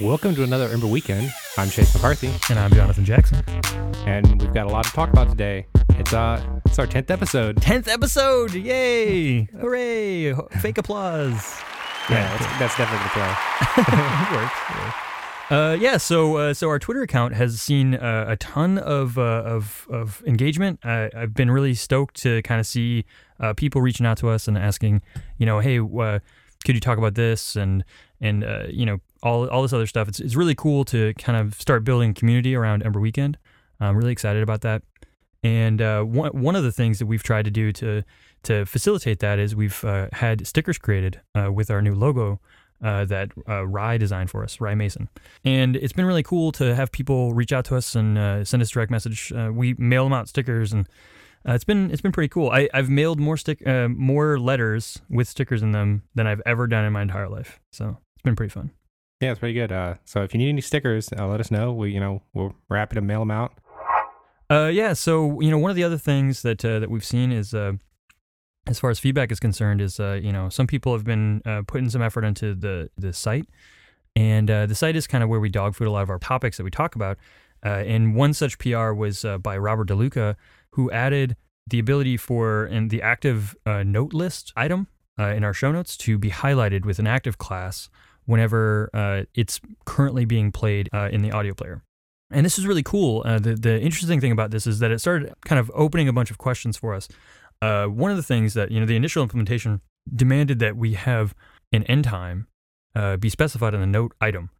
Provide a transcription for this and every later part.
Welcome to another Ember Weekend. I'm Chase McCarthy, And I'm Jonathan Jackson. and we've got a lot to talk about today. It's uh, it's our tenth episode. 10th episode! Yay! Hooray! Fake applause. Yeah, that's, that's definitely the play. it works. Uh, yeah, so uh, so our Twitter account has seen uh, a ton of uh, of of engagement. I've been really stoked to kind of see uh, people reaching out to us and asking, you know, hey, uh, could you talk about this and and uh, you know all all this other stuff. It's it's really cool to kind of start building community around Ember Weekend. I'm really excited about that. And uh, one one of the things that we've tried to do to to facilitate that is we've uh, had stickers created uh, with our new logo uh, that uh, Rye designed for us, Rye Mason. And it's been really cool to have people reach out to us and uh, send us direct message. We mail them out stickers, and it's been it's been pretty cool. I, I've mailed more stick more letters with stickers in them than I've ever done in my entire life. So it's been pretty fun. Yeah, it's pretty good. Uh, so if you need any stickers, uh, let us know. We, you know, we're, happy to mail them out. Uh, yeah. So you know, one of the other things that uh, that we've seen is, uh, as far as feedback is concerned, is uh, you know some people have been uh, putting some effort into the the site, and uh, the site is kind of where we dog food a lot of our topics that we talk about. Uh, and one such PR was uh, by Robert DeLuca, who added the ability for in the active uh, note list item uh, in our show notes to be highlighted with an active class whenever uh, it's currently being played uh, in the audio player. And this is really cool. Uh, the the interesting thing about this is that it started kind of opening a bunch of questions for us. Uh, one of the things that you know the initial implementation demanded that we have an end time uh, be specified in the note item,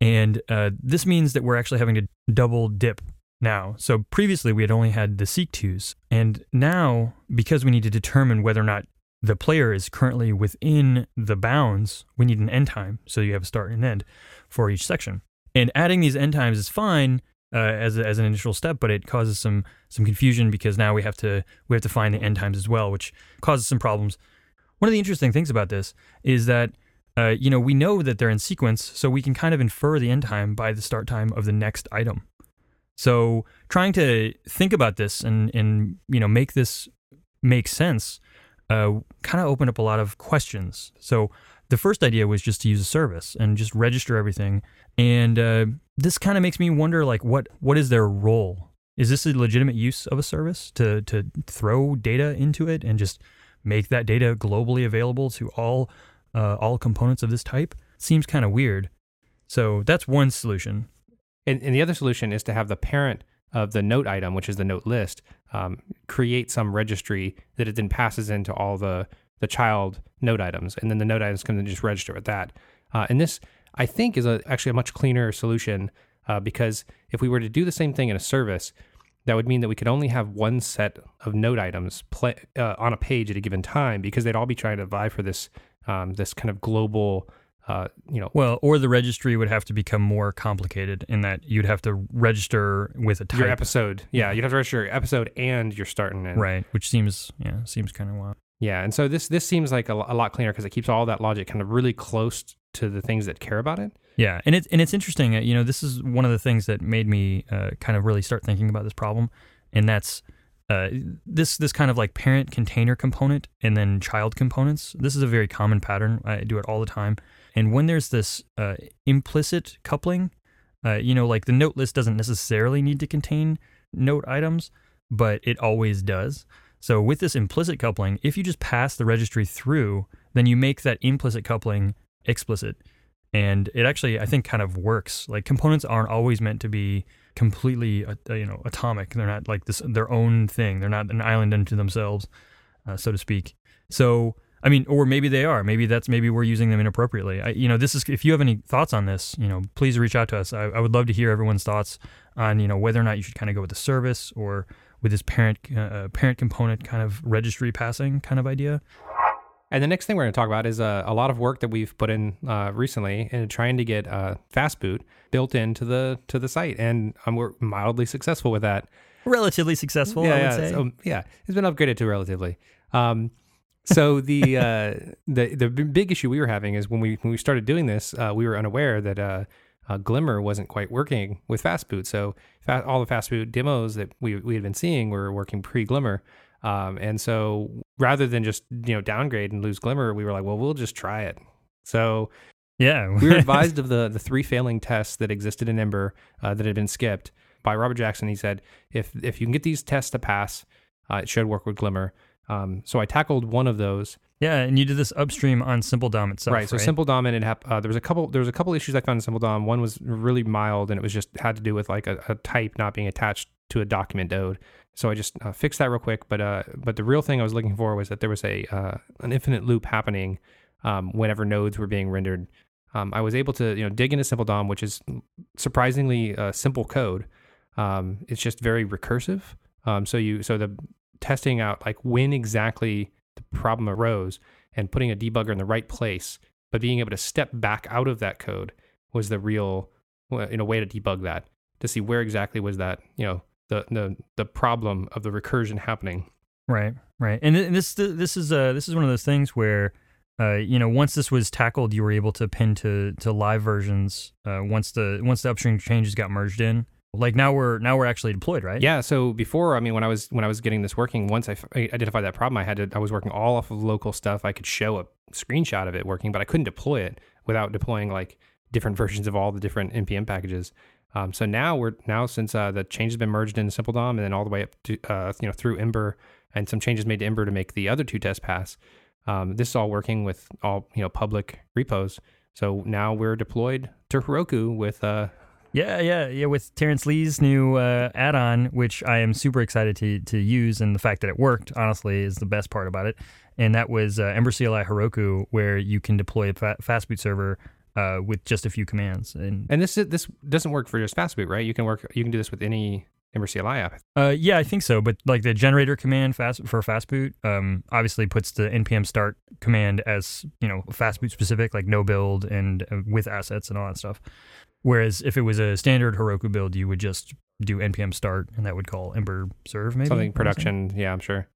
and uh, this means that we're actually having to double dip now. So previously we had only had the seek tos, and now because we need to determine whether or not the player is currently within the bounds, we need an end time. So you have a start and end for each section. And adding these end times is fine uh, as, a, as an initial step, but it causes some some confusion because now we have to we have to find the end times as well, which causes some problems. One of the interesting things about this is that uh, you know we know that they're in sequence, so we can kind of infer the end time by the start time of the next item. So trying to think about this and and you know make this make sense uh, kind of opened up a lot of questions. So the first idea was just to use a service and just register everything. And uh, this kind of makes me wonder, like, what what is their role? Is this a legitimate use of a service to to throw data into it and just make that data globally available to all uh, all components of this type? Seems kind of weird. So that's one solution. And, and the other solution is to have the parent of the note item, which is the note list, um, create some registry that it then passes into all the the child note items, and then the note items can then just register with that. Uh, and this, I think, is a, actually a much cleaner solution uh, because if we were to do the same thing in a service, that would mean that we could only have one set of note items play, uh, on a page at a given time because they'd all be trying to vie for this um, this kind of global, uh, you know, Well, or the registry would have to become more complicated in that you'd have to register with a type, your episode. Yeah, you'd have to register your episode and your start and end. right? Which seems yeah seems kind of wild. Yeah, and so this this seems like a, a lot cleaner because it keeps all that logic kind of really close to the things that care about it. Yeah, and it's and it's interesting. uh, You know, this is one of the things that made me uh, kind of really start thinking about this problem, and that's uh, this this kind of like parent container component and then child components. This is a very common pattern. I do it all the time. And when there's this uh, implicit coupling, uh, you know, like the note list doesn't necessarily need to contain note items, but it always does. So with this implicit coupling, if you just pass the registry through, then you make that implicit coupling explicit. And it actually i think kind of works. Like components aren't always meant to be completely uh, you know atomic. They're not like this their own thing. They're not an island unto themselves uh, so to speak. So i mean or maybe they are. Maybe that's maybe we're using them inappropriately. I, you know this is if you have any thoughts on this you know please reach out to us. I, I would love to hear everyone's thoughts on you know whether or not you should kind of go with the service or with this parent uh, parent component kind of registry passing kind of idea. And the next thing we're going to talk about is uh, a lot of work that we've put in uh, recently in trying to get uh, fast boot built into the to the site, and um, we're mildly successful with that. relatively successful yeah, i would yeah, say. So, yeah, it's been upgraded to relatively. Um, so the uh, the the big issue we were having is when we when we started doing this, uh, we were unaware that uh, uh, Glimmer wasn't quite working with Fastboot. So fa- all the Fastboot demos that we we had been seeing were working pre Glimmer. Um, and so rather than just you know downgrade and lose Glimmer, we were like, well, we'll just try it. So Yeah, we were advised of the the three failing tests that existed in Ember uh, that had been skipped by Robert Jackson. He said if if you can get these tests to pass, uh, it should work with Glimmer. Um, so I tackled one of those. Yeah, and you did this upstream on Simple DOM itself, right? So Simple DOM and it hap- uh, there was a couple there was a couple issues I found in Simple DOM. One was really mild, and it was just had to do with like a, a type not being attached to a document node. So I just uh, fixed that real quick. But uh, but the real thing I was looking for was that there was a uh, an infinite loop happening um, whenever nodes were being rendered. Um, I was able to you know dig into Simple DOM, which is surprisingly uh, simple code. Um, it's just very recursive. Um, so you so the testing out like when exactly the problem arose and putting a debugger in the right place, but being able to step back out of that code was the real in a way to debug that to see where exactly was that you know the the the problem of the recursion happening. Right, right, and this this is uh this is one of those things where. Uh, you know, once this was tackled, you were able to pin to to live versions. Uh, once the once the upstream changes got merged in, like now we're now we're actually deployed, right? Yeah. So before, I mean, when I was when I was getting this working, once I, f- I identified that problem, I had to I was working all off of local stuff. I could show a screenshot of it working, but I couldn't deploy it without deploying like different versions of all the different npm packages. Um, so now we're now since uh, the change has been merged into Simple DOM and then all the way up to uh, you know through Ember and some changes made to Ember to make the other two tests pass. Um, this is all working with all you know public repos. So now we're deployed to Heroku with uh, yeah, yeah, yeah. With Terence Lee's new uh, add-on, which I am super excited to to use, and the fact that it worked, honestly, is the best part about it. And that was uh, Ember CLI Heroku, where you can deploy a fa- fastboot server uh, with just a few commands. And and this this doesn't work for just fastboot, right? You can work you can do this with any Ember CLI app. Uh, yeah, I think so. But like the generator command fast for fastboot, um, obviously puts the npm start command as you know fastboot specific, like no build and uh, with assets and all that stuff. Whereas if it was a standard Heroku build, you would just do npm start and that would call Ember serve maybe something production. Yeah, I'm sure.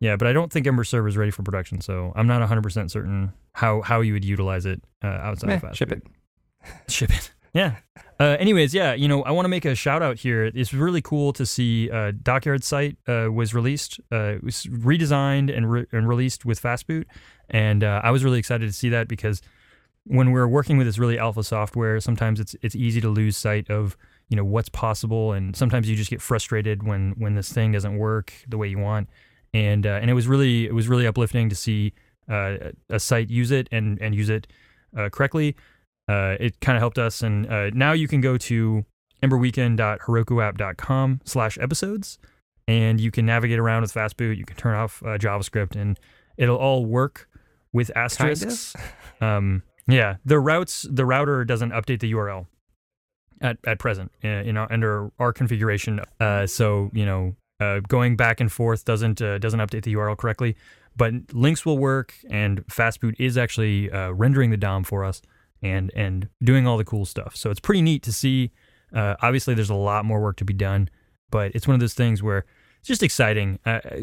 Yeah, but I don't think Ember server is ready for production, so I'm not 100% certain how how you would utilize it uh, outside Meh, of Fast. Ship it. Ship it. Yeah. Uh, anyways, yeah, you know, I want to make a shout out here. It's really cool to see uh, Dockyard site uh, was released, uh, was redesigned and, re- and released with Fastboot, and uh, I was really excited to see that because when we're working with this really alpha software, sometimes it's it's easy to lose sight of you know what's possible, and sometimes you just get frustrated when when this thing doesn't work the way you want. And uh, and it was really it was really uplifting to see uh, a site use it and and use it uh, correctly. Uh, it kind of helped us, and uh, now you can go to emberweekend.herokuapp.com slash episodes, and you can navigate around with Fastboot. You can turn off uh, JavaScript, and it'll all work with asterisks. Um, yeah, the routes the router doesn't update the URL at at present uh, in under our configuration. Uh, so you know, uh, going back and forth doesn't uh, doesn't update the URL correctly. But links will work, and Fastboot is actually uh, rendering the DOM for us and and doing all the cool stuff. So it's pretty neat to see. Uh, obviously, there's a lot more work to be done, but it's one of those things where it's just exciting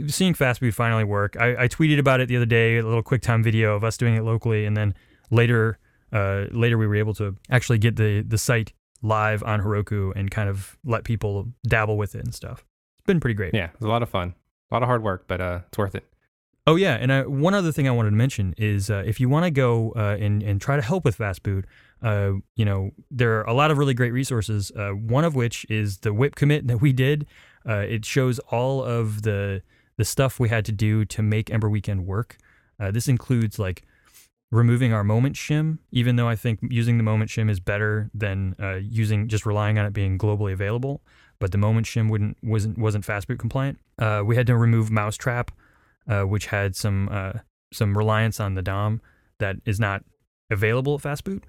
seeing Fastboot finally work. I, I tweeted about it the other day, a little QuickTime video of us doing it locally, and then later uh, later we were able to actually get the the site live on Heroku and kind of let people dabble with it and stuff. It's been pretty great. Yeah, it's a lot of fun, a lot of hard work, but uh, it's worth it. Oh yeah, and uh, one other thing I wanted to mention is uh, if you want to go uh, and and try to help with Fastboot, uh, you know there are a lot of really great resources. Uh, one of which is the WIP commit that we did. Uh, it shows all of the the stuff we had to do to make Ember Weekend work. this includes like removing our moment shim, even though I think using the moment shim is better than uh, using just relying on it being globally available. But the moment shim wouldn't wasn't wasn't fastboot compliant. Uh, we had to remove mousetrap, uh, which had some uh, some reliance on the DOM that is not available at fastboot.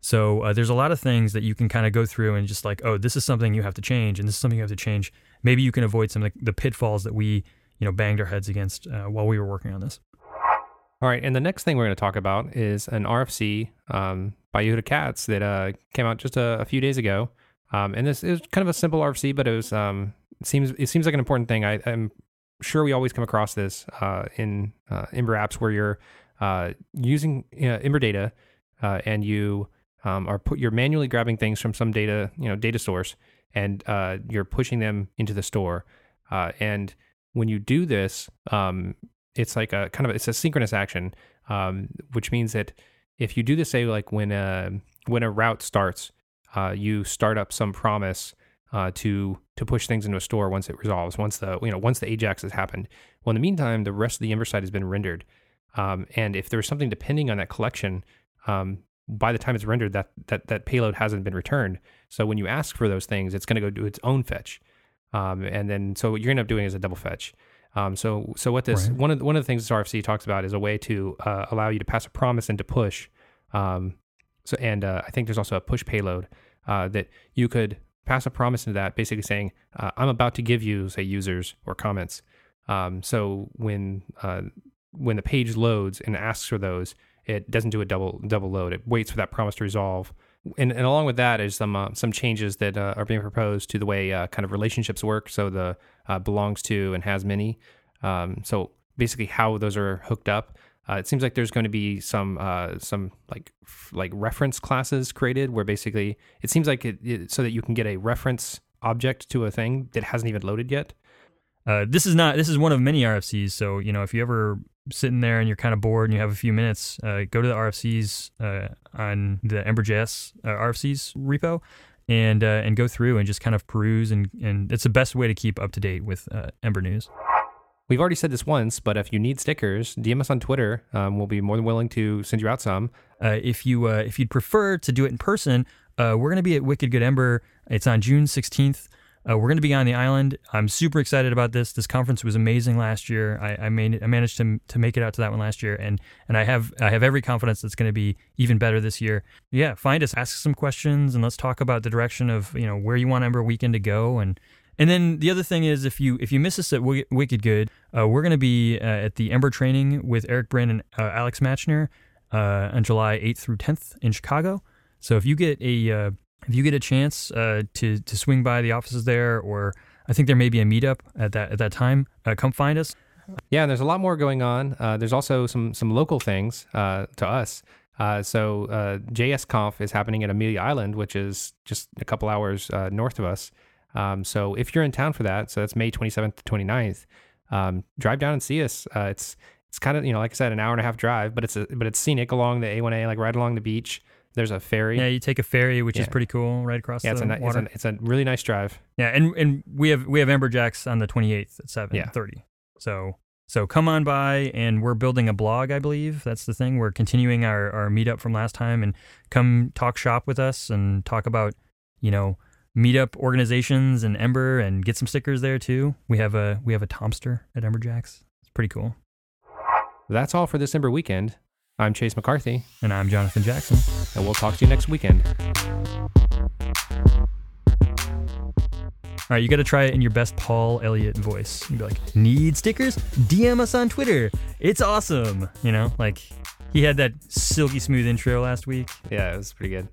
So uh, there's a lot of things that you can kind of go through and just like, oh, this is something you have to change, and this is something you have to change. Maybe you can avoid some of the, pitfalls that we you know banged our heads against uh, while we were working on this. All right, and the next thing we're going to talk about is an RFC um, by Yehuda Katz that uh, came out just a, a, few days ago. Um, and this is kind of a simple RFC, but it was um, seems it seems like an important thing. I, am sure we always come across this uh, in uh, Ember apps where you're uh, using Ember data uh, and you um, are put you're manually grabbing things from some data you know data source and uh, you're pushing them into the store. and when you do this, um, it's like a kind of it's a synchronous action, um, which means that if you do this, say like when a when a route starts, uh, you start up some promise uh, to to push things into a store once it resolves, once the you know once the Ajax has happened. Well, in the meantime, the rest of the Ember side has been rendered, um, and if there's something depending on that collection, um, by the time it's rendered, that that that payload hasn't been returned. So when you ask for those things, it's going to go do its own fetch, um, and then so what you're going to end up doing is a double fetch. Um, so so what this Right. one of the, one of the things this RFC talks about is a way to uh, allow you to pass a promise into push. Um, so and uh, I think there's also a push payload uh, that you could pass a promise into that, basically saying uh, I'm about to give you say users or comments. Um, so when uh, when the page loads and asks for those, it doesn't do a double double load. It waits for that promise to resolve. And, and along with that is some uh, some changes that uh, are being proposed to the way uh, kind of relationships work. So the uh, belongs to and has many. Um, so basically, how those are hooked up. Uh, it seems like there's going to be some uh, some like f- like reference classes created where basically it seems like it, it so that you can get a reference object to a thing that hasn't even loaded yet. This is not. This is one of many RFCs. So you know, if you ever sitting there and you're kind of bored and you have a few minutes, uh, go to the RFCs uh, on the Ember.js uh, RFCs repo, and uh, and go through and just kind of peruse and and it's the best way to keep up to date with uh, Ember news. We've already said this once, but if you need stickers, DM us on Twitter. Um, we'll be more than willing to send you out some. Uh, if you uh, if you'd prefer to do it in person, uh, we're going to be at Wicked Good Ember. It's on June 16th. Uh, we're going to be on the island. I'm super excited about this. This conference was amazing last year. I, I made I managed to to make it out to that one last year, and and I have I have every confidence that's going to be even better this year. Yeah, find us, ask some questions, and let's talk about the direction of you know where you want Ember Weekend to go, and and then the other thing is if you if you miss us at Wi- Wicked Good, uh, we're going to be uh, at the Ember training with Erik Bryn and uh, Alex Matchneer uh, on July 8th through 10th in Chicago. So if you get a uh, if you get a chance uh, to to swing by the offices there, or I think there may be a meetup at that at that time, uh, come find us. Yeah, there's a lot more going on. Uh, there's also some some local things uh, to us. Uh, so uh, JSConf is happening at Amelia Island, which is just a couple hours north of us. Um, so if you're in town for that, so that's May 27th to 29th, um, drive down and see us. It's it's kind of you know like I said, an hour and a half drive, but it's a, but it's scenic along the A1A, like right along the beach. There's a ferry. Yeah, you take a ferry, which is pretty cool, right across Yeah, it's the a, ni- it's a it's a really nice drive. Yeah, and and we have we have Emberjacks on the 28th at 7:30. Yeah. So so come on by and we're building a blog, I believe. That's the thing. We're continuing our our meetup from last time and come talk shop with us and talk about, you know, meetup organizations and Ember and get some stickers there too. We have a we have a Tomster at Emberjacks. It's pretty cool. That's all for this Ember weekend. I'm Chase McCarthy, And I'm Jonathan Jackson. and we'll talk to you next weekend. All right, you got to try it in your best Paul Elliott voice. You'd be like, "Need stickers? DM us on Twitter. It's awesome." You know, like he had that silky smooth intro last week. Yeah, it was pretty good.